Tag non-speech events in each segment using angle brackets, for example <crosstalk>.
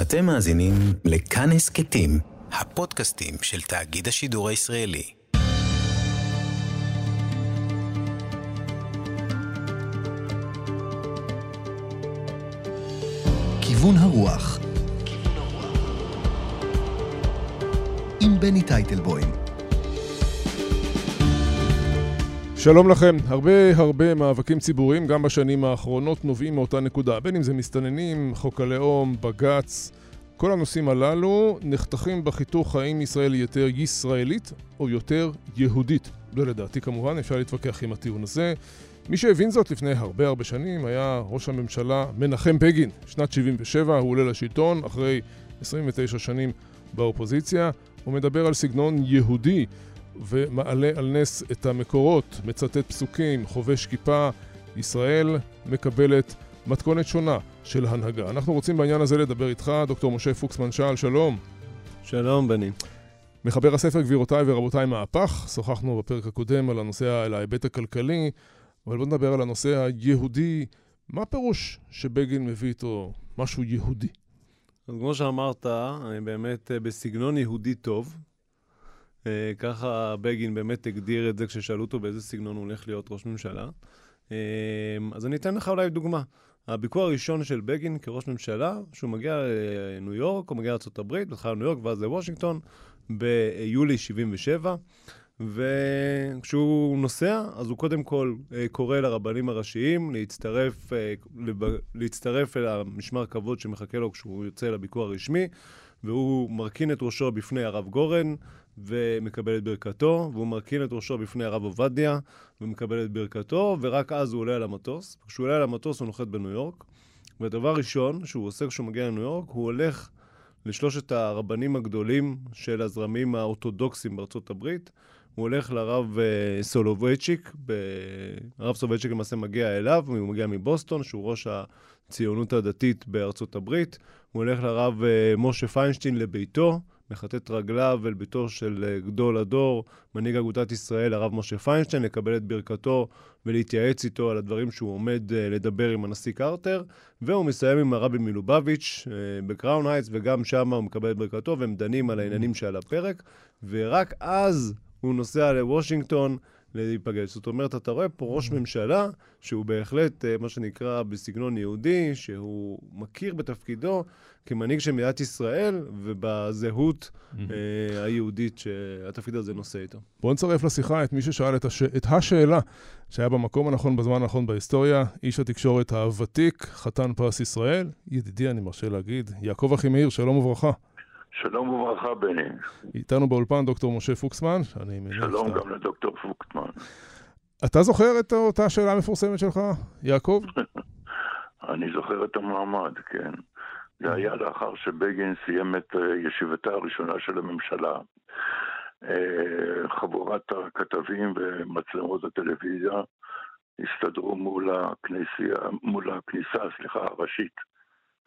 אתם מאזינים לכאן הסכתים, הפודקאסטים של תאגיד השידור הישראלי. כיוון הרוח עם בני טייטלבוים שלום לכם. הרבה הרבה מאבקים ציבוריים, גם בשנים האחרונות, נובעים מאותה נקודה. בין אם זה מסתננים, חוק הלאום, בג"ץ, כל הנושאים הללו נחתכים בחיתוך האם ישראל היא יותר ישראלית או יותר יהודית. זה לדעתי כמובן, אפשר להתווכח עם הטיעון הזה. מי שהבין זאת לפני הרבה הרבה שנים היה ראש הממשלה מנחם בגין. שנת 77 הוא עולה לשלטון אחרי 29 שנים באופוזיציה. הוא מדבר על סגנון יהודי. ומעלה על נס את המקורות, מצטט פסוקים, חובש כיפה, ישראל מקבלת מתכונת שונה של הנהגה. אנחנו רוצים בעניין הזה לדבר איתך, דוקטור משה פוקסמן שאל, שלום. שלום, בני. מחבר הספר גבירותיי ורבותיי מהפך, שוחחנו בפרק הקודם על הנושא, על ההיבט הכלכלי, אבל בואו נדבר על הנושא היהודי. מה הפירוש שבגין מביא איתו משהו יהודי? אז כמו שאמרת, באמת אה, בסגנון יהודי טוב, ככה בגין באמת הגדיר את זה כששאלו אותו באיזה סגנון הוא הולך להיות ראש ממשלה. אה, אז אני אתן לך אולי דוגמה. הביקור הראשון של בגין כראש ממשלה, שהוא מגיע לניו יורק, הוא מגיע לארה"ב, בהתחלה לניו יורק ואז לוושינגטון, ביולי 77, וכשהוא נוסע, אז הוא קודם כל אה, קורא לרבנים הראשיים להצטרף, להצטרף אל המשמר כבוד שמחכה לו כשהוא יוצא לביקור הרשמי, והוא מרכין את ראשו בפני הרב גורן, ומקבל את ברכתו, והוא מרכין את ראשו בפני הרב עובדיה, ומקבל את ברכתו, ורק אז הוא עולה על המטוס. כשהוא עולה על המטוס הוא נוחת בניו יורק, והדבר ראשון שהוא עושה כשהוא מגיע לניו יורק, הוא הולך לשלושת הרבנים הגדולים של הזרמים האורתודוקסיים בארצות הברית. הוא הולך לרב uh, סולובייצ'יק. הרב סולובייצ'יק למעשה מגיע אליו, הוא מגיע מבוסטון, שהוא ראש הציונות הדתית בארצות הברית. הוא הולך לרב uh, משה פיינשטיין לביתו, מכתת רגליו אל ביתו של אה, גדול הדור, מנהיג אגודת ישראל, הרב משה פיינשטיין, לקבל את ברכתו ולהתייעץ איתו על הדברים שהוא עומד אה, לדבר עם הנשיא קרטר, והוא מסיים עם הרבי מלובביץ' אה, בקראון הייטס, וגם שם הוא מקבל את ברכתו, והם דנים על העניינים שעל הפרק, ורק אז הוא נוסע לוושינגטון. להיפגש. זאת אומרת, אתה רואה פה ראש ממשלה שהוא בהחלט, מה שנקרא, בסגנון יהודי, שהוא מכיר בתפקידו כמנהיג של מדינת ישראל ובזהות אה, היהודית שהתפקיד הזה נושא איתו. בואו נצרף לשיחה את מי ששאל את, הש... את השאלה שהיה במקום הנכון בזמן הנכון בהיסטוריה, איש התקשורת הוותיק, חתן פרס ישראל, ידידי, אני מרשה להגיד, יעקב אחימאיר, שלום וברכה. שלום וברכה, בני. איתנו באולפן דוקטור משה פוקסמן, שלום. גם לדוקטור פוקסמן. אתה זוכר את אותה שאלה המפורסמת שלך, יעקב? <laughs> אני זוכר את המעמד, כן. זה היה לאחר שבגין סיים את אה, ישיבתה הראשונה של הממשלה. אה, חבורת הכתבים ומצלמות הטלוויזיה הסתדרו מול הכניסה, מול הכניסה, סליחה, הראשית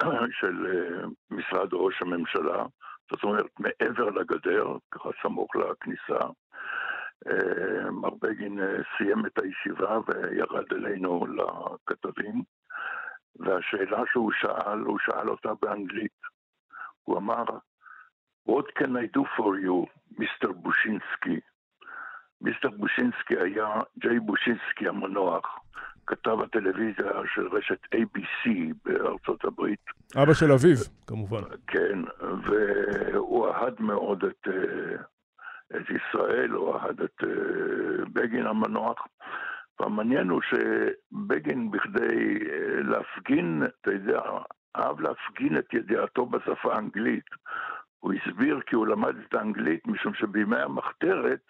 <clears throat> של אה, משרד ראש הממשלה, זאת אומרת מעבר לגדר, ככה סמוך לכניסה. מר בגין סיים את הישיבה וירד אלינו לכתבים. והשאלה שהוא שאל, הוא שאל אותה באנגלית. הוא אמר, What can I do for you, מיסטר בושינסקי? מיסטר בושינסקי היה ג'יי בושינסקי המנוח, כתב הטלוויזיה של רשת ABC בארצות הברית. אבא של אביו, כמובן. כן, והוא אהד מאוד את, אה, את ישראל, הוא אהד את אה, בגין המנוח. והמעניין הוא שבגין בכדי אה, להפגין, אתה יודע, אהב להפגין את ידיעתו בשפה האנגלית. הוא הסביר כי הוא למד את האנגלית משום שבימי המחתרת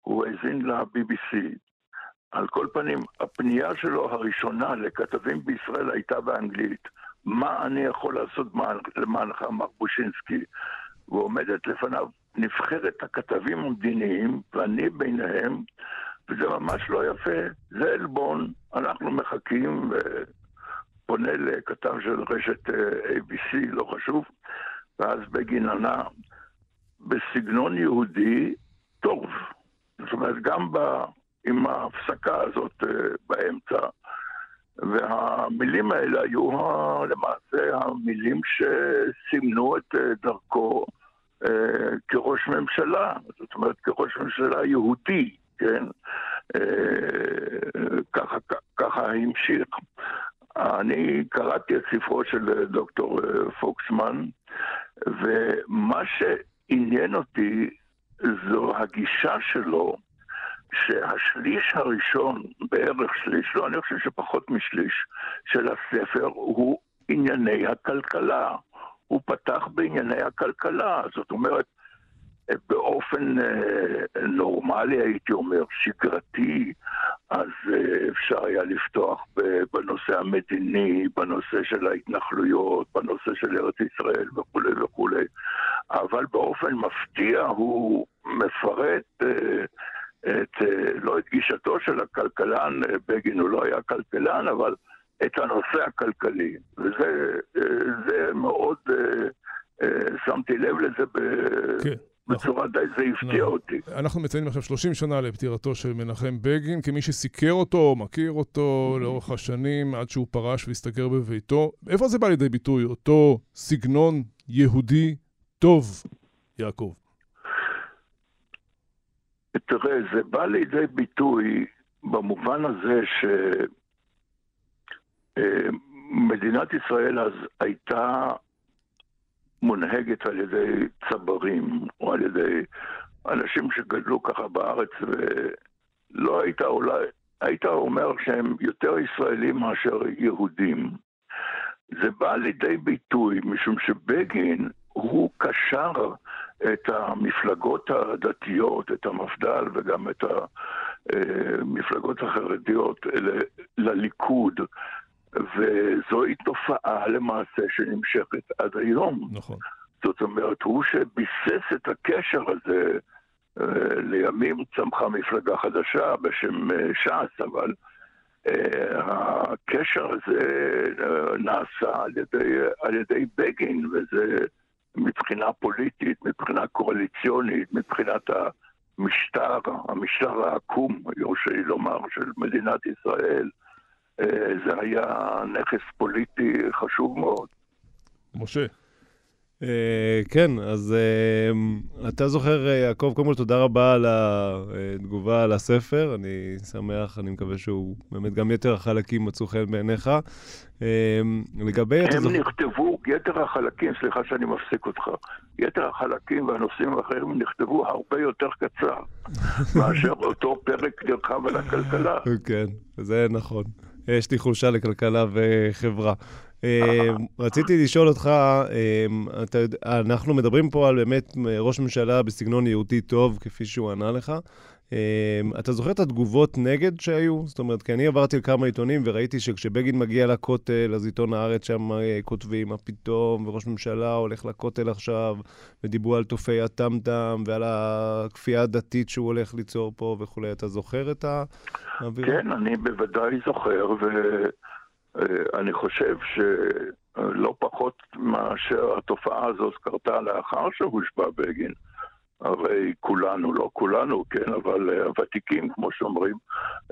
הוא האזין ל-BBC. על כל פנים, הפנייה שלו הראשונה לכתבים בישראל הייתה באנגלית. מה אני יכול לעשות למענך, מר בושינסקי? ועומדת לפניו נבחרת הכתבים המדיניים, ואני ביניהם, וזה ממש לא יפה, זה עלבון, אנחנו מחכים, ופונה לכתב של רשת אה, ABC, לא חשוב, ואז בגין ענה בסגנון יהודי טוב. זאת אומרת, גם ב, עם ההפסקה הזאת uh, באמצע, והמילים האלה היו למעשה המילים שסימנו את דרכו כראש ממשלה, זאת אומרת כראש ממשלה יהודי, כן? ככה, ככה המשיך. אני קראתי את ספרו של דוקטור פוקסמן, ומה שעניין אותי זו הגישה שלו שהשליש הראשון, בערך שליש, לא, אני חושב שפחות משליש, של הספר הוא ענייני הכלכלה. הוא פתח בענייני הכלכלה, זאת אומרת, באופן אה, נורמלי, הייתי אומר, שגרתי, אז אה, אפשר היה לפתוח בנושא המדיני, בנושא של ההתנחלויות, בנושא של ארץ ישראל וכולי וכולי, אבל באופן מפתיע הוא מפרט אה, את, לא את גישתו של הכלכלן, בגין הוא לא היה כלכלן, אבל את הנושא הכלכלי, וזה מאוד, שמתי לב לזה ב... כן. בצורה די, זה הפתיע נכון. אותי. אנחנו מציינים עכשיו 30 שנה לפטירתו של מנחם בגין, כמי שסיקר אותו, מכיר אותו לאורך השנים, עד שהוא פרש והסתגר בביתו. איפה זה בא לידי ביטוי, אותו סגנון יהודי טוב, יעקב? תראה, זה בא לידי ביטוי במובן הזה שמדינת אה, ישראל אז הייתה מונהגת על ידי צברים, או על ידי אנשים שגדלו ככה בארץ, ולא היית אולי, היית אומר שהם יותר ישראלים מאשר יהודים. זה בא לידי ביטוי, משום שבגין הוא קשר את המפלגות הדתיות, את המפד"ל וגם את המפלגות החרדיות לליכוד. וזוהי תופעה למעשה שנמשכת עד היום. נכון. זאת אומרת, הוא שביסס את הקשר הזה, אה, לימים צמחה מפלגה חדשה בשם אה, ש"ס, אבל אה, הקשר הזה נעשה על ידי, על ידי בגין, וזה מבחינה פוליטית, מבחינה קואליציונית, מבחינת המשטר, המשטר העקום, יורשה לי לומר, של מדינת ישראל. אה, זה היה נכס פוליטי חשוב מאוד. משה. Uh, כן, אז uh, אתה זוכר, יעקב, קודם כל תודה רבה על התגובה על הספר. אני שמח, אני מקווה שהוא באמת גם יתר החלקים מצאו חן בעיניך. Uh, לגבי... הם זוכ... נכתבו, יתר החלקים, סליחה שאני מפסיק אותך, יתר החלקים והנושאים האחרים נכתבו הרבה יותר קצר <laughs> מאשר אותו פרק נרחב על הכלכלה. כן, זה נכון. יש לי חולשה לכלכלה וחברה. אה, רציתי לשאול אותך, אה, אתה, אנחנו מדברים פה על באמת ראש ממשלה בסגנון יהודי טוב, כפי שהוא ענה לך. אה, אתה זוכר את התגובות נגד שהיו? זאת אומרת, כי אני עברתי על כמה עיתונים וראיתי שכשבגין מגיע לכותל, אז עיתון הארץ שם כותבים, מה פתאום, וראש ממשלה הולך לכותל עכשיו, ודיברו על תופי הטמטם ועל הכפייה הדתית שהוא הולך ליצור פה וכולי. אתה זוכר את האווירה? כן, אני בוודאי זוכר, ו... אה, אני חושב שלא פחות מאשר התופעה הזאת קרתה לאחר שהושבע בגין. הרי כולנו, לא כולנו, כן, אבל אה, הוותיקים, כמו שאומרים,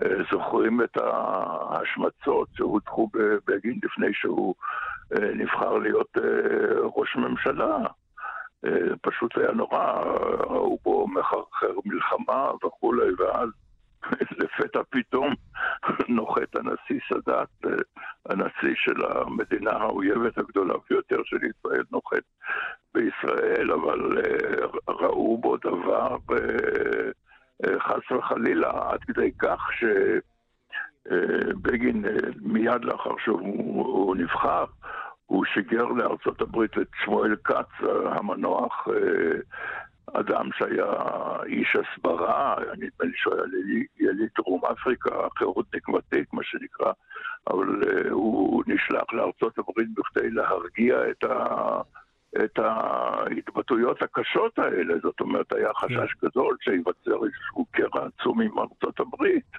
אה, זוכרים את ההשמצות שהוטחו בבגין לפני שהוא נבחר להיות ראש ממשלה. פשוט היה נורא, ראו בו מחרחר מלחמה וכולי, ואז <laughs> לפתע פתאום נוחת הנשיא סאדאת, הנשיא של המדינה האויבת הגדולה ביותר של ישראל, נוחת בישראל, אבל אה, ראו בו דבר אה, אה, חס וחלילה, עד כדי כך שבגין מיד לאחר שהוא נבחר, הוא שיגר לארצות הברית את שמואל כץ המנוח אדם שהיה איש הסברה, נדמה לי שהוא היה יליד דרום אפריקה, חירותניק ותיק, מה שנקרא, אבל uh, הוא נשלח לארצות הברית בכדי להרגיע את, ה, את ההתבטאויות הקשות האלה. זאת אומרת, היה חשש כן. גדול שייווצר איזשהו קרע עצום עם ארצות הברית,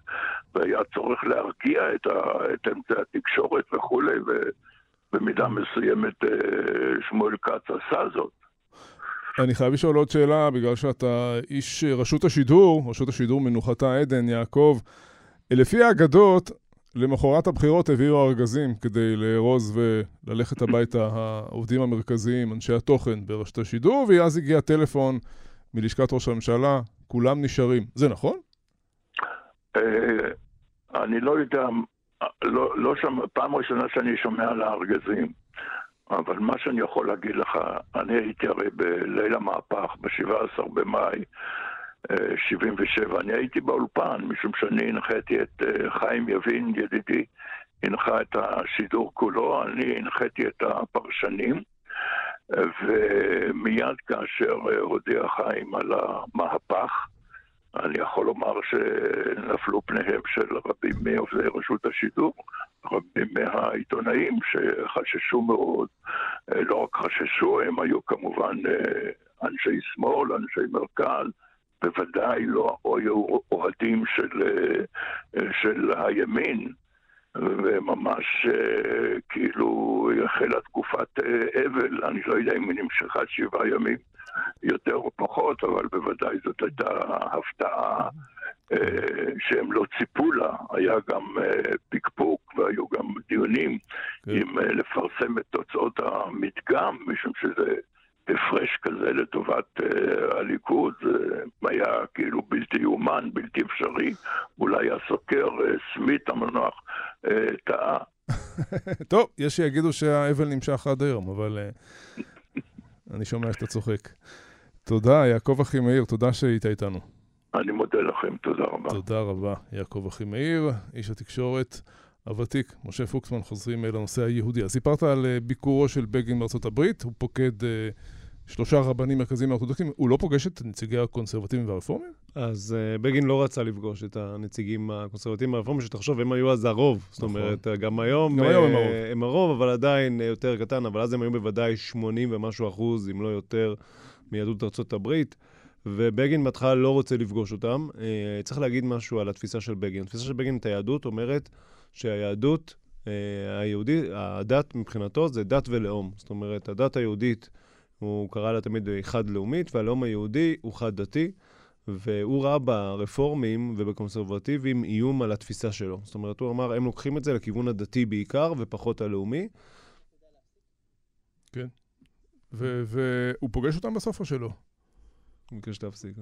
והיה צורך להרגיע את, ה, את אמצעי התקשורת וכולי, ובמידה מסוימת uh, שמואל כץ עשה זאת. אני חייב לשאול עוד שאלה, בגלל שאתה איש רשות השידור, רשות השידור מנוחתה עדן, יעקב. לפי האגדות, למחרת הבחירות הביאו ארגזים כדי לארוז וללכת הביתה <clears throat> העובדים המרכזיים, אנשי התוכן ברשת השידור, ואז הגיע טלפון מלשכת ראש הממשלה, כולם נשארים. זה נכון? אה, אני לא יודע, לא, לא שם, פעם ראשונה שאני שומע על הארגזים, אבל מה שאני יכול להגיד לך, אני הייתי הרי בליל המהפך, ב-17 במאי 77, אני הייתי באולפן, משום שאני הנחיתי את אה, חיים יבין, ידידי, הנחה את השידור כולו, אני הנחיתי את הפרשנים. ומיד כאשר אה, הודיע חיים על המהפך, אני יכול לומר שנפלו פניהם של רבים מעובדי רשות השידור, רבים מהעיתונאים שחששו מאוד, אה, לא רק חששו, הם היו כמובן אה, אנשי שמאל, אנשי מרכז, בוודאי לא היו אוהדים של, של הימין. וממש אה, כאילו החלה תקופת אה, אבל, אני לא יודע אם היא נמשכה שבעה ימים יותר או פחות, אבל בוודאי זאת הייתה הפתעה אה, שהם לא ציפו לה. היה גם פקפוק דיונים כן. אם לפרסם את תוצאות המדגם, משום שזה הפרש כזה לטובת uh, הליכוד, uh, היה כאילו בלתי יאומן, בלתי אפשרי. אולי הסוקר uh, סמית המנוח uh, טעה. <laughs> טוב, יש שיגידו שהאבל נמשך עד היום, אבל uh, אני שומע שאתה צוחק. תודה, יעקב אחימאיר, תודה שהיית איתנו. אני מודה לכם, תודה רבה. תודה רבה, יעקב אחימאיר, איש התקשורת. הוותיק, משה פוקסמן, חוזרים לנושא היהודי. אז סיפרת על ביקורו של בגין בארצות הברית, הוא פוקד שלושה רבנים מרכזיים האורתודוקסים, הוא לא פוגש את נציגי הקונסרבטיבים והרפורמים? אז uh, בגין לא רצה לפגוש את הנציגים הקונסרבטיביים והרפורמים, שתחשוב, הם היו אז הרוב. זאת נכון. אומרת, גם היום, גם היום הם הרוב. הם הרוב, אבל עדיין יותר קטן, אבל אז הם היו בוודאי 80 ומשהו אחוז, אם לא יותר, מיהדות ארצות הברית. ובגין בהתחלה לא רוצה לפגוש אותם. Uh, צריך להגיד משהו על התפיסה של בגין. התפיסה של בגין את היהדות אומרת שהיהדות, uh, היהודית, הדת מבחינתו זה דת ולאום. זאת אומרת, הדת היהודית... הוא קרא לה תמיד חד-לאומית, והלאום היהודי הוא חד-דתי, והוא ראה ברפורמים ובקונסרבטיבים איום על התפיסה שלו. זאת אומרת, הוא אמר, הם לוקחים את זה לכיוון הדתי בעיקר, ופחות הלאומי. כן. והוא פוגש אותם בסוף או שלא? אני מבקש שתפסיק.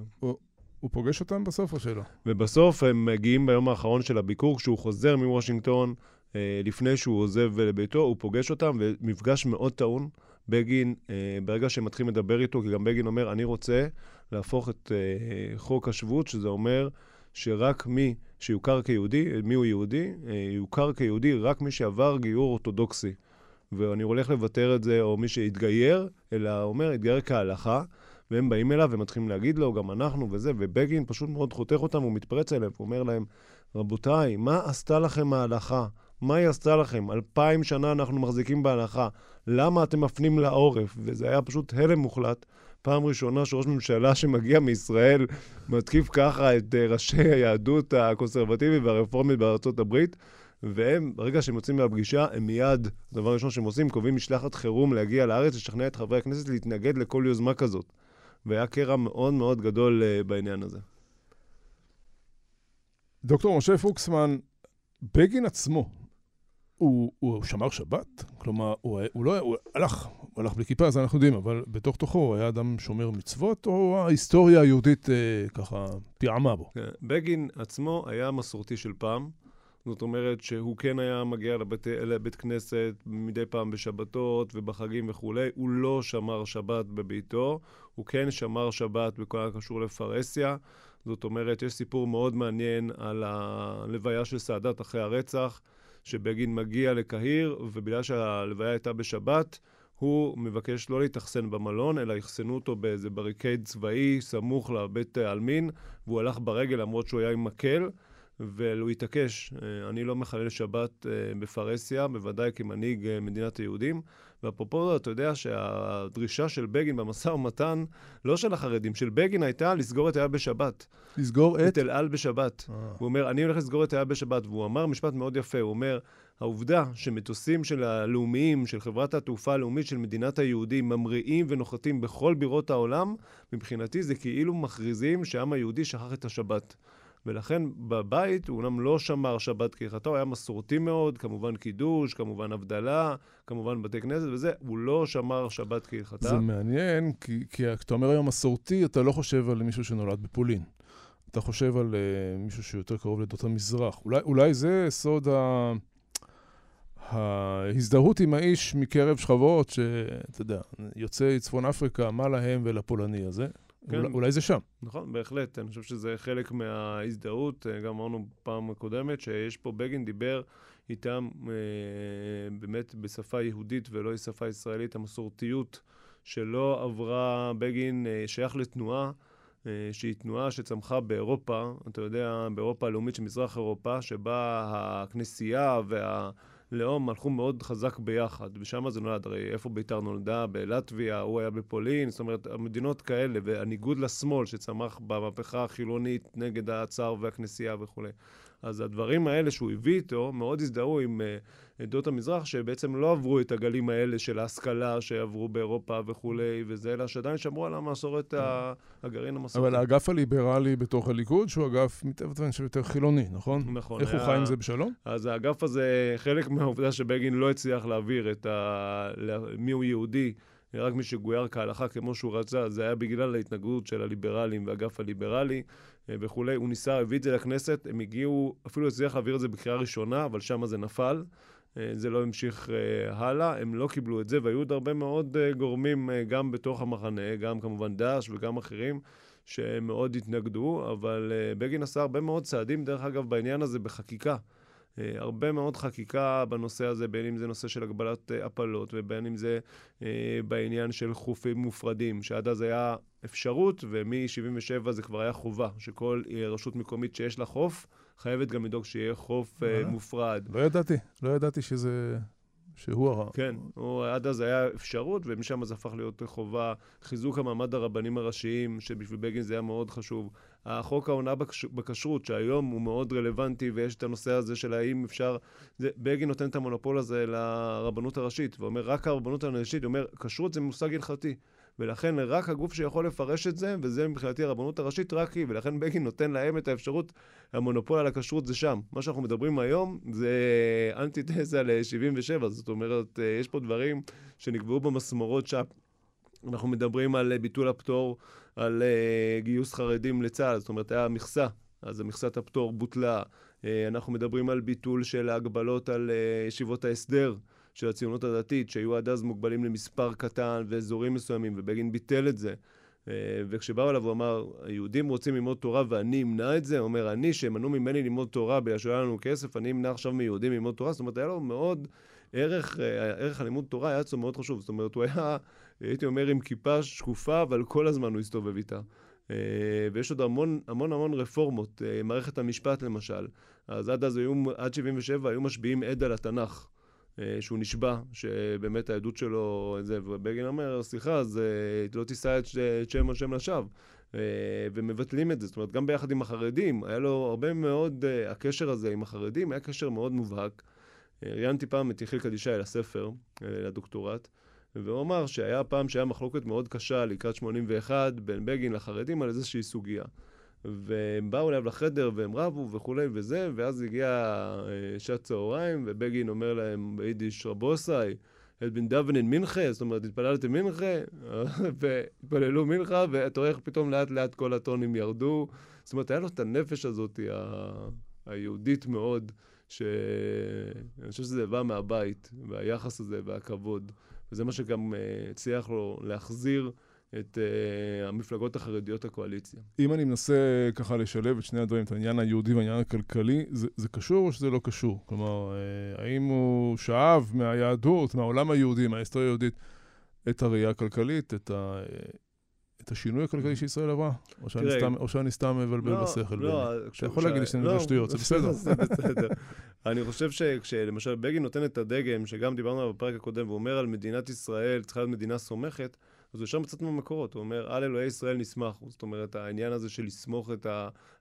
הוא, פוגש אותם בסוף או שלא? ובסוף הם מגיעים ביום האחרון של הביקור, כשהוא חוזר מוושינגטון, אה, לפני שהוא עוזב לביתו, הוא פוגש אותם, ומפגש מאוד טעון. בגין, אה, ברגע שהם מתחילים לדבר איתו, כי גם בגין אומר, אני רוצה להפוך את אה, חוק השבות, שזה אומר שרק מי שיוכר כיהודי, מי הוא יהודי? יוכר כיהודי רק מי שעבר גיור אורתודוקסי. ואני הולך לוותר את זה, או מי שהתגייר, אלא אומר, התגייר כהלכה, והם באים אליו ומתחילים להגיד לו, גם אנחנו וזה, ובגין פשוט מאוד חותך אותם, הוא מתפרץ אליהם, הוא אומר להם, רבותיי, מה עשתה לכם ההלכה? מה היא עשתה לכם? אלפיים שנה אנחנו מחזיקים בהלכה. למה אתם מפנים לעורף? וזה היה פשוט הלם מוחלט. פעם ראשונה שראש ממשלה <laughs> שמגיע מישראל מתקיף ככה את אה, ראשי היהדות הקונסרבטיבית והרפורמית בארצות הברית. והם, ברגע שהם יוצאים מהפגישה, הם מיד, הדבר הראשון שהם עושים, קובעים משלחת חירום להגיע לארץ, לשכנע את חברי הכנסת להתנגד לכל יוזמה כזאת. והיה קרע מאוד מאוד גדול uh, בעניין הזה. דוקטור משה פוקסמן, בגין עצמו, הוא, הוא שמר שבת? כלומר, הוא, הוא לא, הוא הלך, הוא הלך בלי כיפה, זה אנחנו יודעים, אבל בתוך תוכו הוא היה אדם שומר מצוות, או ההיסטוריה היהודית אה, ככה פיעמה בו? כן, בגין עצמו היה מסורתי של פעם. זאת אומרת שהוא כן היה מגיע לבית, לבית כנסת מדי פעם בשבתות ובחגים וכולי. הוא לא שמר שבת בביתו, הוא כן שמר שבת בכל הקשור לפרהסיה. זאת אומרת, יש סיפור מאוד מעניין על הלוויה של סאדאת אחרי הרצח. שבגין מגיע לקהיר, ובגלל שהלוויה הייתה בשבת, הוא מבקש לא להתאכסן במלון, אלא יחסנו אותו באיזה בריקייד צבאי סמוך לבית העלמין, והוא הלך ברגל למרות שהוא היה עם מקל. והוא התעקש, אה, אני לא מחלל שבת אה, בפרהסיה, בוודאי כמנהיג אה, מדינת היהודים. ואפרופו, אתה יודע שהדרישה של בגין במשא ומתן, לא של החרדים, של בגין הייתה לסגור את אל על בשבת. לסגור את? את אל על בשבת. אה. הוא אומר, אני הולך לסגור את אל על בשבת. והוא אמר משפט מאוד יפה, הוא אומר, העובדה שמטוסים של הלאומיים, של חברת התעופה הלאומית של מדינת היהודים, ממריאים ונוחתים בכל בירות העולם, מבחינתי זה כאילו מכריזים שהעם היהודי שכח את השבת. ולכן בבית הוא אומנם לא שמר שבת כהלכתה, הוא היה מסורתי מאוד, כמובן קידוש, כמובן הבדלה, כמובן בתי כנסת וזה, הוא לא שמר שבת כהלכתה. זה מעניין, כי, כי כשאתה אומר היום מסורתי, אתה לא חושב על מישהו שנולד בפולין. אתה חושב על uh, מישהו שיותר קרוב לדות המזרח. אולי, אולי זה סוד ה... ההזדהות עם האיש מקרב שכבות, שאתה יודע, יוצאי צפון אפריקה, מה להם ולפולני הזה? כן. אולי, אולי זה שם. נכון, בהחלט. אני חושב שזה חלק מההזדהות. אה, גם אמרנו פעם הקודמת שיש פה, בגין דיבר איתם אה, באמת בשפה יהודית ולא בשפה ישראלית, המסורתיות שלא עברה, בגין אה, שייך לתנועה. אה, שהיא תנועה שצמחה באירופה, אתה יודע, באירופה הלאומית של מזרח אירופה, שבה הכנסייה וה... לאום הלכו מאוד חזק ביחד, ושם זה נולד. הרי איפה בית"ר נולדה? בלטביה, הוא היה בפולין, זאת אומרת, המדינות כאלה, והניגוד לשמאל שצמח במהפכה החילונית נגד הצאר והכנסייה וכולי. אז הדברים האלה שהוא הביא איתו מאוד הזדהו עם uh, עדות המזרח, שבעצם לא עברו את הגלים האלה של ההשכלה שעברו באירופה וכולי, וזה, אלא שעדיין שמרו על המסורת, הגרעין המסורתי. אבל האגף הליברלי בתוך הליכוד, שהוא אגף מטבע הדברים יותר חילוני, נכון? נכון. איך היה... הוא חי עם זה בשלום? אז האגף הזה, חלק מהעובדה שבגין לא הצליח להעביר את ה... מי הוא יהודי. רק מי שגויר כהלכה כמו שהוא רצה, זה היה בגלל ההתנגדות של הליברלים והאגף הליברלי. אה, וכולי. הוא ניסה, הביא את זה לכנסת, הם הגיעו, אפילו הצליח להעביר את זה בקריאה ראשונה, אבל שם זה נפל. אה, זה לא המשיך uh, הלאה, הם לא קיבלו את זה, והיו עוד הרבה מאוד גורמים גם בתוך המחנה, גם כמובן דאעש וגם אחרים, שמאוד התנגדו, אבל בגין עשה הרבה מאוד צעדים, דרך אגב, בעניין הזה בחקיקה. Uh, הרבה מאוד חקיקה בנושא הזה, בין אם זה נושא של הגבלת uh, הפלות ובין אם זה uh, בעניין של חופים מופרדים, שעד אז היה אפשרות, ומ-77 זה כבר היה חובה, שכל רשות מקומית שיש לה חוף, חייבת גם לדאוג שיהיה חוף מופרד. לא ידעתי, לא ידעתי שזה... שהוא הרע. כן, הוא, עד אז היה אפשרות, ומשם זה הפך להיות חובה. חיזוק המעמד הרבנים הראשיים, שבשביל בגין זה היה מאוד חשוב. החוק העונה בכשרות, שהיום הוא מאוד רלוונטי, ויש את הנושא הזה של האם אפשר... זה, בגין נותן את המונופול הזה לרבנות הראשית, ואומר, רק הרבנות הראשית, הוא אומר, כשרות זה מושג הלכתי. ולכן רק הגוף שיכול לפרש את זה, וזה מבחינתי הרבנות הראשית, רק היא, ולכן בגין נותן להם את האפשרות, המונופול על הכשרות זה שם. מה שאנחנו מדברים היום זה אנטיתזה ל-77, זאת אומרת, אה, יש פה דברים שנקבעו במסמרות שם. אנחנו מדברים על ביטול הפטור, על uh, גיוס חרדים לצה"ל, זאת אומרת, היה מכסה, אז מכסת הפטור בוטלה. אנחנו מדברים על ביטול של ההגבלות על ישיבות ההסדר. של הציונות הדתית, שהיו עד אז מוגבלים למספר קטן ואזורים מסוימים, ובגין ביטל את זה. אה, וכשבאו אליו הוא אמר, היהודים רוצים ללמוד תורה ואני אמנע את זה? הוא אומר, אני, שמנעו ממני ללמוד תורה בגלל שלא היה לנו כסף, אני אמנע עכשיו מיהודים ללמוד תורה? זאת אומרת, היה לו מאוד, ערך, אה, ערך הלימוד תורה היה אצלו מאוד חשוב. זאת אומרת, הוא היה, הייתי אומר, עם כיפה שקופה, אבל כל הזמן הוא הסתובב איתה. אה, ויש עוד המון המון המון רפורמות, מערכת המשפט למשל. אז עד אז היו, עד 77' היו משביעים עד על התנ"ך. אה, שהוא נשבע, שבאמת העדות שלו, זה, ובגין אומר, סליחה, אז אה, לא תישא את, שם השם לשווא. אה, ומבטלים את זה, זאת אומרת, גם ביחד עם החרדים, היה לו הרבה מאוד, הקשר הזה עם החרדים היה קשר מאוד מובהק. ראיינתי פעם את יחיל קדישאי לספר, לדוקטורט, והוא אמר שהיה פעם שהיה מחלוקת מאוד קשה לקראת 81 בין בגין לחרדים על איזושהי סוגיה. והם באו אליו לחדר והם רבו וכולי וזה, ואז הגיע אה, שעת צהריים, ובגין אומר להם ביידיש רבוסאי, את בן דוונין מנחה, זאת אומרת, התפללתם מנחה, <laughs> והתפללו מנחה, ואתה רואה איך פתאום לאט לאט כל הטונים ירדו. זאת אומרת, היה לו את הנפש הזאת, ה... היהודית מאוד, שאני חושב שזה בא מהבית, והיחס הזה והכבוד. וזה מה שגם uh, הצליח לו להחזיר. את uh, המפלגות החרדיות לקואליציה. אם אני מנסה ככה לשלב את שני הדברים, את העניין היהודי והעניין הכלכלי, זה, זה קשור או שזה לא קשור? כלומר, uh, האם הוא שאב מהיהדות, מהעולם היהודי, מההיסטוריה היהודית, את הראייה הכלכלית, את, ה, uh, את השינוי הכלכלי שישראל עברה? או שאני, תראה, סתם, או שאני סתם מבלבל לא, בשכל? לא, אתה יכול להגיד לי שאני לא, שטויות, זה <laughs> בסדר. זה בסדר. אני חושב שכשלמשל בגין נותן את הדגם, שגם דיברנו עליו בפרק הקודם, והוא אומר על מדינת ישראל, צריכה להיות מדינה סומכת, אז הוא ישר מצאת מהמקורות, הוא אומר, על אלוהי ישראל נשמח. זאת אומרת, העניין הזה של לסמוך את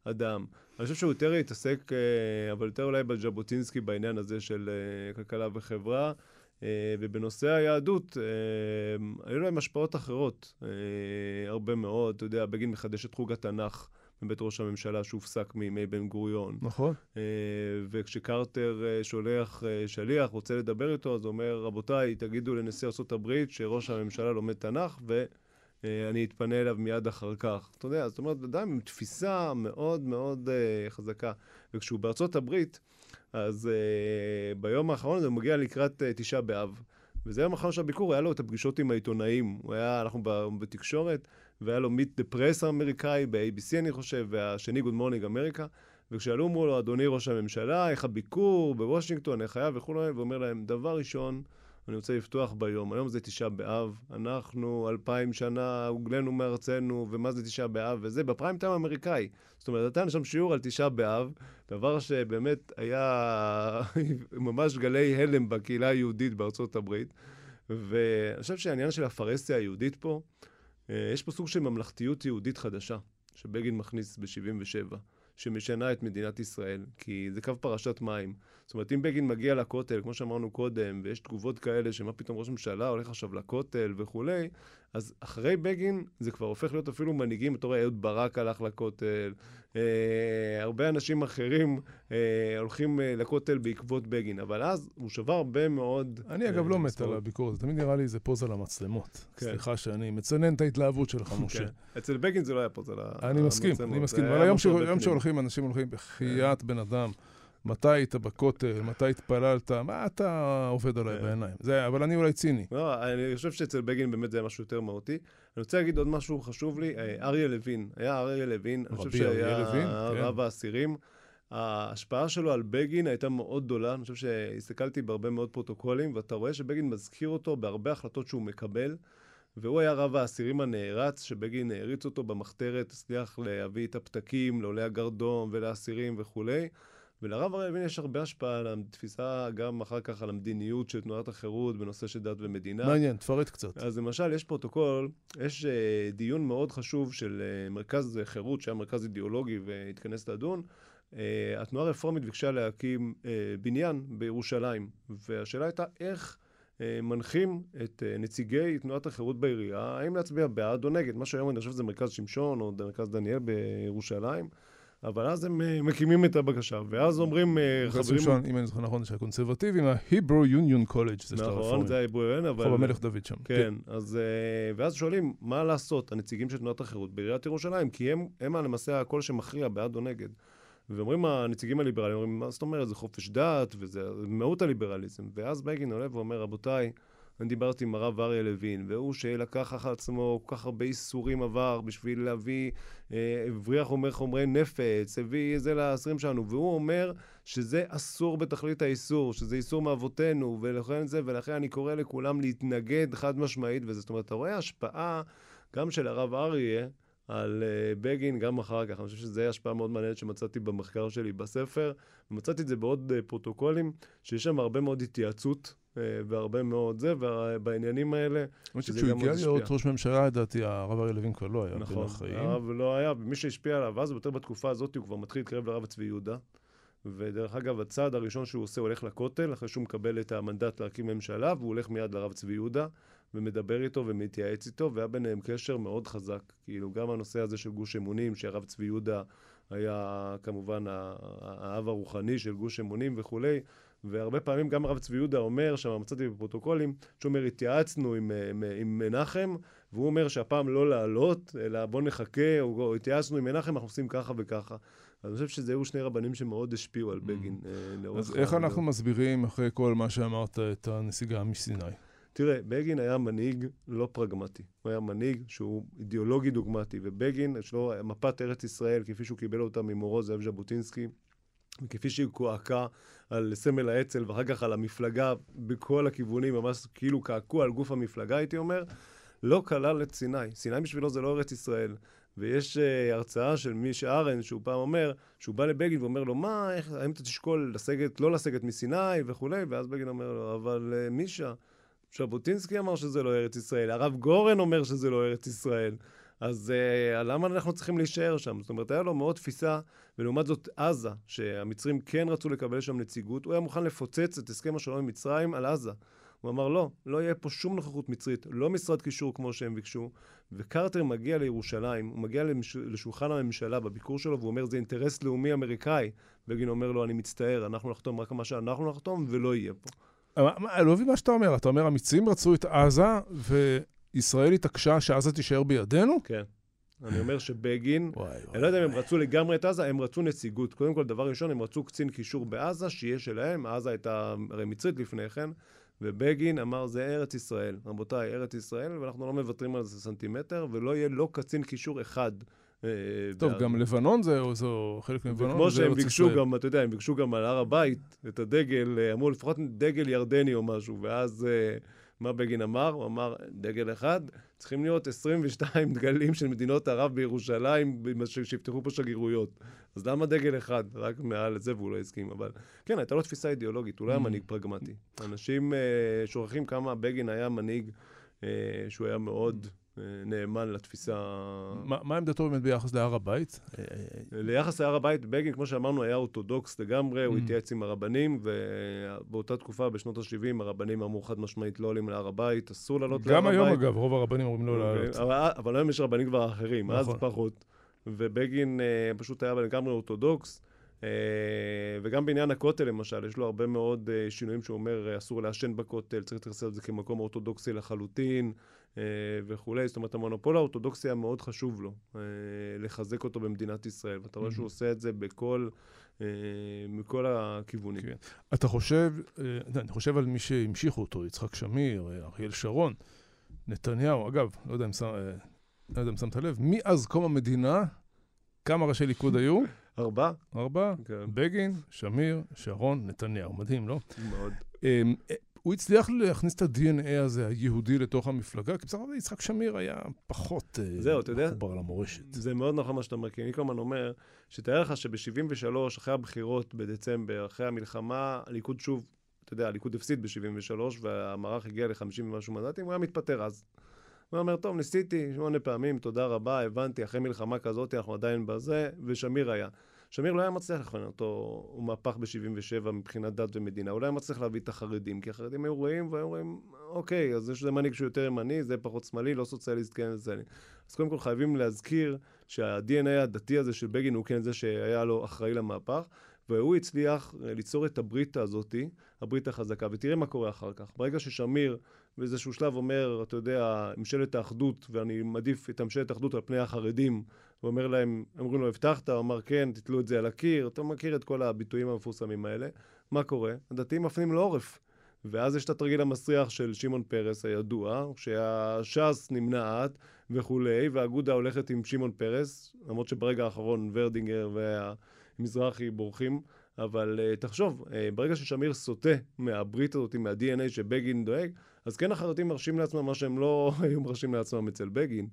האדם. אני חושב שהוא יותר התעסק, אה, אבל יותר אולי בז'בוטינסקי בעניין הזה של אה, כלכלה וחברה. אה, ובנושא היהדות, היו להם השפעות אחרות, הרבה מאוד. אתה יודע, בגין מחדש את חוג התנ"ך. מבית ראש הממשלה שהופסק מימי בן גוריון. נכון. אה, וכשקרטר אה, שולח אה, שליח, רוצה לדבר איתו, אז הוא אומר, רבותיי, תגידו לנשיא ארה"ב שראש הממשלה לומד תנ"ך, ואני אתפנה אליו מיד אחר כך. אתה יודע, זאת אומרת, אדם עם תפיסה מאוד מאוד חזקה. וכשהוא בארצות הברית, אז ביום האחרון הוא מגיע לקראת תשעה באב. וזה היום האחרון של הביקור, היה לו את הפגישות עם העיתונאים. הוא היה, אנחנו בתקשורת, והיה לו Meet the Press האמריקאי, ב-ABC אני חושב, והשני Good Morning America. וכשאלו אמרו לו, אדוני ראש הממשלה, איך הביקור בוושינגטון, איך היה וכולי, ואומר להם, דבר ראשון, אני רוצה לפתוח ביום. היום זה תשעה באב, אנחנו אלפיים שנה הוגלנו מארצנו, ומה זה תשעה באב, וזה בפריים טיים האמריקאי. זאת אומרת, נתן שם שיעור על תשעה באב, דבר שבאמת היה <laughs> ממש גלי הלם בקהילה היהודית בארצות הברית. ואני חושב שהעניין של הפרהסיה היהודית פה, יש פה סוג של ממלכתיות יהודית חדשה, שבגין מכניס ב-77. שמשנה את מדינת ישראל, כי זה קו פרשת מים. זאת אומרת, אם בגין מגיע לכותל, כמו שאמרנו קודם, ויש תגובות כאלה שמה פתאום ראש ממשלה הולך עכשיו לכותל וכולי, אז אחרי בגין זה כבר הופך להיות אפילו מנהיגים, אתה רואה, אהוד ברק הלך לכותל, אה, הרבה אנשים אחרים אה, הולכים אה, לכותל בעקבות בגין, אבל אז הוא שבר הרבה מאוד... אני אגב לא מת על הביקור הזה, תמיד נראה לי זה פוזה למצלמות. כן. סליחה שאני מצנן את ההתלהבות שלך, כן. משה. אצל בגין זה לא היה פוזה למצלמות. אני מסכים, אני מסכים, אבל היום שהולכים, אנשים הולכים בחייאת בן אדם. מתי היית בכותל, מתי התפללת, מה אתה עובד עליי כן. בעיניים? זה, אבל אני אולי ציני. לא, אני חושב שאצל בגין באמת זה היה משהו יותר מהותי. אני רוצה להגיד עוד משהו חשוב לי, אה, אריה לוין, היה אריה לוין, אני חושב שהיה כן. רב האסירים. ההשפעה שלו על בגין הייתה מאוד גדולה, אני חושב שהסתכלתי בהרבה מאוד פרוטוקולים, ואתה רואה שבגין מזכיר אותו בהרבה החלטות שהוא מקבל. והוא היה רב האסירים הנערץ, שבגין העריץ אותו במחתרת, הצליח להביא את הפתקים לעולי הגרדום ולאסירים וכולי. ולרב אריה לוין יש הרבה השפעה על התפיסה, גם אחר כך על המדיניות של תנועת החירות בנושא של דת ומדינה. מעניין, תפרט קצת. אז למשל, יש פרוטוקול, יש uh, דיון מאוד חשוב של uh, מרכז חירות, שהיה מרכז אידיאולוגי והתכנס לדון. Uh, התנועה הרפורמית ביקשה להקים uh, בניין בירושלים, והשאלה הייתה איך... מנחים את נציגי תנועת החירות בעירייה, האם להצביע בעד או נגד, מה שהיום אני חושב שזה מרכז שמשון או מרכז דניאל בירושלים. אבל אז הם אה, מקימים את הבקשה, ואז אומרים אה, חברים... ראשון, אם אני זוכר נכון, זה הקונסרבטיבים, ה-Hebrew Union College, זה של הרפורמים. נכון, זה ה-Hebrew Union, אבל... חוב המלך דוד שם. כן, כן. אז... אה, ואז שואלים, מה לעשות, הנציגים של תנועת החירות בעיריית ירושלים, כי הם, הם למעשה הקול שמכריע בעד או נגד. ואומרים הנציגים הליברליים, אומרים, מה זאת אומרת, זה חופש דת, וזה מהות הליברליזם. ואז בגין עולה ואומר, רבותיי, אני דיברתי עם הרב אריה לוין, והוא שלקח אחר עצמו כל כך הרבה איסורים עבר בשביל להביא, אה, הבריח אומר חומרי נפץ, הביא זה לאסירים שלנו, והוא אומר שזה אסור בתכלית האיסור, שזה איסור מאבותינו, ולכן זה, ולכן אני קורא לכולם להתנגד חד משמעית, וזה, זאת אומרת, אתה רואה השפעה גם של הרב אריה, על uh, בגין גם אחר כך. אני חושב שזו השפעה מאוד מעניינת שמצאתי במחקר שלי בספר, ומצאתי את זה בעוד uh, פרוטוקולים, שיש שם הרבה מאוד התייעצות אה, והרבה מאוד זה, ובעניינים האלה, שזה גם מאוד השפיע. כשהוא הגיע להיות ראש ממשלה, לדעתי, הרב אריה לוין כבר לא היה נכון, בין החיים. נכון, הרב לא היה, ומי שהשפיע עליו אז, יותר בתקופה הזאת, הוא כבר מתחיל להתקרב לרב צבי יהודה. ודרך אגב, הצעד הראשון שהוא עושה, הוא הולך לכותל, אחרי שהוא מקבל את המנדט להקים ממשלה, והוא הולך מיד לרב צבי יהודה, ומדבר איתו ומתייעץ איתו, והיה ביניהם קשר מאוד חזק. כאילו, גם הנושא הזה של גוש אמונים, שהרב צבי יהודה היה כמובן האב הרוחני של גוש אמונים וכולי, והרבה פעמים גם הרב צבי יהודה אומר, שם מצאתי בפרוטוקולים, שהוא אומר, התייעצנו עם, עם, עם מנחם, והוא אומר שהפעם לא לעלות, אלא בוא נחכה, או, או התייעצנו עם מנחם, אנחנו עושים ככה וככה. אני חושב שזה היו שני רבנים שמאוד השפיעו על בגין mm. אז איך אנחנו מסבירים, אחרי כל מה שאמרת, את הנסיגה מסיני? תראה, בגין היה מנהיג לא פרגמטי. הוא היה מנהיג שהוא אידיאולוגי דוגמטי, ובגין, יש לו מפת ארץ ישראל, כפי שהוא קיבל אותה ממורו זאב ז'בוטינסקי, וכפי שהיא קועקה על סמל האצ"ל ואחר כך על המפלגה בכל הכיוונים, ממש כאילו קעקוע על גוף המפלגה, הייתי אומר, לא כלל את סיני. סיני בשבילו זה לא ארץ ישראל. ויש uh, הרצאה של מישה ארן, שהוא פעם אומר, שהוא בא לבגין ואומר לו, מה, איך, האם אתה תשקול לסגת, לא לסגת מסיני וכולי, ואז בגין אומר לו, אבל uh, מישה, ז'בוטינסקי אמר שזה לא ארץ ישראל, הרב גורן אומר שזה לא ארץ ישראל. אז uh, למה אנחנו צריכים להישאר שם? זאת אומרת, היה לו מאוד תפיסה, ולעומת זאת עזה, שהמצרים כן רצו לקבל שם נציגות, הוא היה מוכן לפוצץ את הסכם השלום עם מצרים על עזה. הוא אמר, לא, לא יהיה פה שום נוכחות מצרית, לא משרד קישור כמו שהם ביקשו. וקרטר מגיע לירושלים, הוא מגיע למש... לשולחן הממשלה בביקור שלו, והוא אומר, זה אינטרס לאומי אמריקאי. בגין אומר לו, אני מצטער, אנחנו נחתום רק מה שאנחנו נחתום, ולא יהיה פה. אני לא מבין מה שאתה אומר. אתה אומר, המצרים רצו את עזה, וישראל התעקשה שעזה תישאר בידינו? כן. אני אומר שבגין, אני לא יודע אם הם רצו לגמרי את עזה, הם רצו נציגות. קודם כל, דבר ראשון, הם רצו קצין קישור בעזה, שיהיה שלהם, עזה הייתה הרי מצרית לפני כן, ובגין אמר, זה ארץ ישראל. רבותיי, ארץ ישראל, ואנחנו לא מוותרים על זה סנטימטר, ולא יהיה לא קצין קישור אחד. אה, טוב, גם לבנון זה, זה חלק מלבנון. כמו שהם ביקשו גם, אתה יודע, הם ביקשו גם על הר הבית את הדגל, אה, אמרו לפחות דגל ירדני או משהו, ואז אה, מה בגין אמר? הוא אמר, דגל אחד, צריכים להיות 22 <laughs> דגלים של מדינות ערב בירושלים שיפתחו פה שגרירויות. אז למה דגל אחד? רק מעל את זה והוא לא הסכים. אבל כן, הייתה לו תפיסה אידיאולוגית, הוא לא היה mm. מנהיג פרגמטי. אנשים שוכחים כמה בגין היה מנהיג שהוא היה מאוד... אה, נאמן לתפיסה... מה, מה עמדתו באמת ביחס להר הבית? ליחס להר הבית, בגין, כמו שאמרנו, היה אורתודוקס לגמרי, הוא mm. התייעץ עם הרבנים, ובאותה תקופה, בשנות ה-70, הרבנים אמרו חד משמעית לא עולים להר הבית, אסור לעלות להר הבית. גם היום, אגב, רוב הרבנים אומרים לא לעלות. אבל, היום יש רבנים כבר אחרים, אז נכון. פחות. ובגין אה, פשוט היה לגמרי אורתודוקס. Uh, וגם בעניין הכותל, למשל, יש לו הרבה מאוד uh, שינויים שהוא אומר, אסור לעשן בכותל, צריך להתייחס לזה כמקום אורתודוקסי לחלוטין. אה, וכולי. זאת אומרת, המונופול האורתודוקסי היה מאוד חשוב לו, אה, לחזק אותו במדינת ישראל. ואתה רואה שהוא עושה את זה בכל, אה, מכל הכיוונים. כן. אתה חושב, אני חושב על מי שהמשיכו אותו, יצחק שמיר, אריאל שרון, נתניהו, אגב, לא יודע אם, שם, לא יודע אם שמת לב, מאז קום המדינה, כמה ראשי ליכוד היו? <laughs> ארבעה. ארבעה? כן. בגין, שמיר, שרון, נתניהו. מדהים, לא? מאוד. הוא הצליח להכניס את ה-DNA הזה, היהודי, לתוך המפלגה, כי בסך הכל יצחק שמיר היה פחות אה, זהו, אתה יודע, מחובר למורשת. זה מאוד נכון מה שאתה אומר, כי אני כל הזמן אומר, שתאר לך שב-73, אחרי הבחירות בדצמבר, אחרי המלחמה, הליכוד שוב, אתה יודע, הליכוד הפסיד ב-73, והמערך הגיע ל-50 ומשהו מנדטים, הוא היה מתפטר אז. הוא אומר, טוב, ניסיתי שמונה פעמים, תודה רבה, הבנתי, אחרי מלחמה כזאת אנחנו עדיין בזה, ושמיר היה. שמיר לא היה מצליח לכוון אותו, הוא מהפך ב-77 מבחינת דת ומדינה, הוא לא היה מצליח להביא את החרדים, כי החרדים היו רואים והיו רואים, אוקיי, אז יש לזה מנהיג שהוא יותר ימני, זה פחות שמאלי, לא סוציאליסט, כן סוציאלי. אז קודם כל חייבים להזכיר שה-DNA הדתי הזה של בגין הוא כן זה שהיה לו אחראי למהפך, והוא הצליח ליצור את הברית הזאתי, הברית החזקה, ותראה מה קורה אחר כך. ברגע ששמיר באיזשהו שלב אומר, אתה יודע, ממשלת האחדות, ואני מעדיף את ממשלת האחדות על פני החרדים, ואומר להם, אומרים לו, הבטחת? הוא אמר, כן, תתלו את זה על הקיר. אתה מכיר את כל הביטויים המפורסמים האלה. מה קורה? הדתיים מפנים לעורף. ואז יש את התרגיל המסריח של שמעון פרס הידוע, שהש"ס נמנעת וכולי, והאגודה הולכת עם שמעון פרס, למרות שברגע האחרון ורדינגר והמזרחי בורחים. אבל uh, תחשוב, uh, ברגע ששמיר סוטה מהברית הזאת, מה-DNA שבגין דואג, אז כן החרדים מרשים לעצמם מה שהם לא <laughs> היו מרשים לעצמם אצל בגין.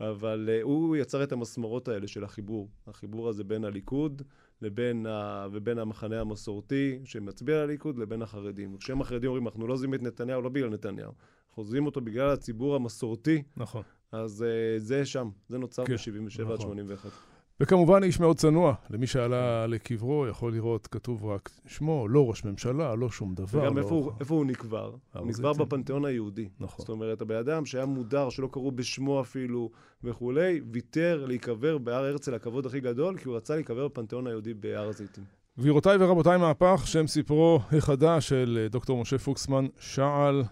אבל uh, הוא יצר את המסמרות האלה של החיבור. החיבור הזה בין הליכוד לבין ה... ובין המחנה המסורתי שמצביע לליכוד לבין החרדים. כשהם החרדים אומרים, אנחנו לא עוזבים את נתניהו לא בגלל נתניהו, אנחנו עוזבים אותו בגלל הציבור המסורתי. נכון. אז uh, זה שם, זה נוצר כן, ב-77 נכון. עד 81. וכמובן איש מאוד צנוע, למי שעלה לקברו יכול לראות, כתוב רק שמו, לא ראש ממשלה, לא שום דבר. וגם לא... איפה, הוא, איפה הוא נקבר? הוא נקבר בפנתיאון היהודי. נכון. זאת אומרת, הבן אדם שהיה מודר, שלא קראו בשמו אפילו וכולי, ויתר להיקבר בהר הרצל הכבוד הכי גדול, כי הוא רצה להיקבר בפנתיאון היהודי בהר הזיתים. גבירותיי ורבותיי, מהפך, שם סיפרו החדש של אה, דוקטור משה פוקסמן, שעל.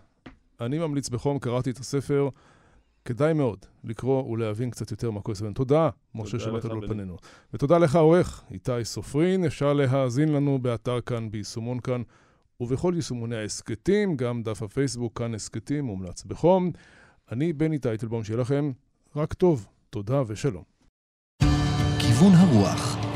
אני ממליץ בחום, קראתי את הספר. כדאי מאוד לקרוא ולהבין קצת יותר מה קורה סביבנו. תודה, משה, שבאת לאולפנינו. ותודה לך, עורך איתי סופרין. אפשר להאזין לנו באתר כאן, ביישומון כאן, ובכל יישומוני ההסכתים, גם דף הפייסבוק, כאן הסכתים, מומלץ בחום. אני בני טייטלבום, שיהיה לכם רק טוב. תודה ושלום. כיוון הרוח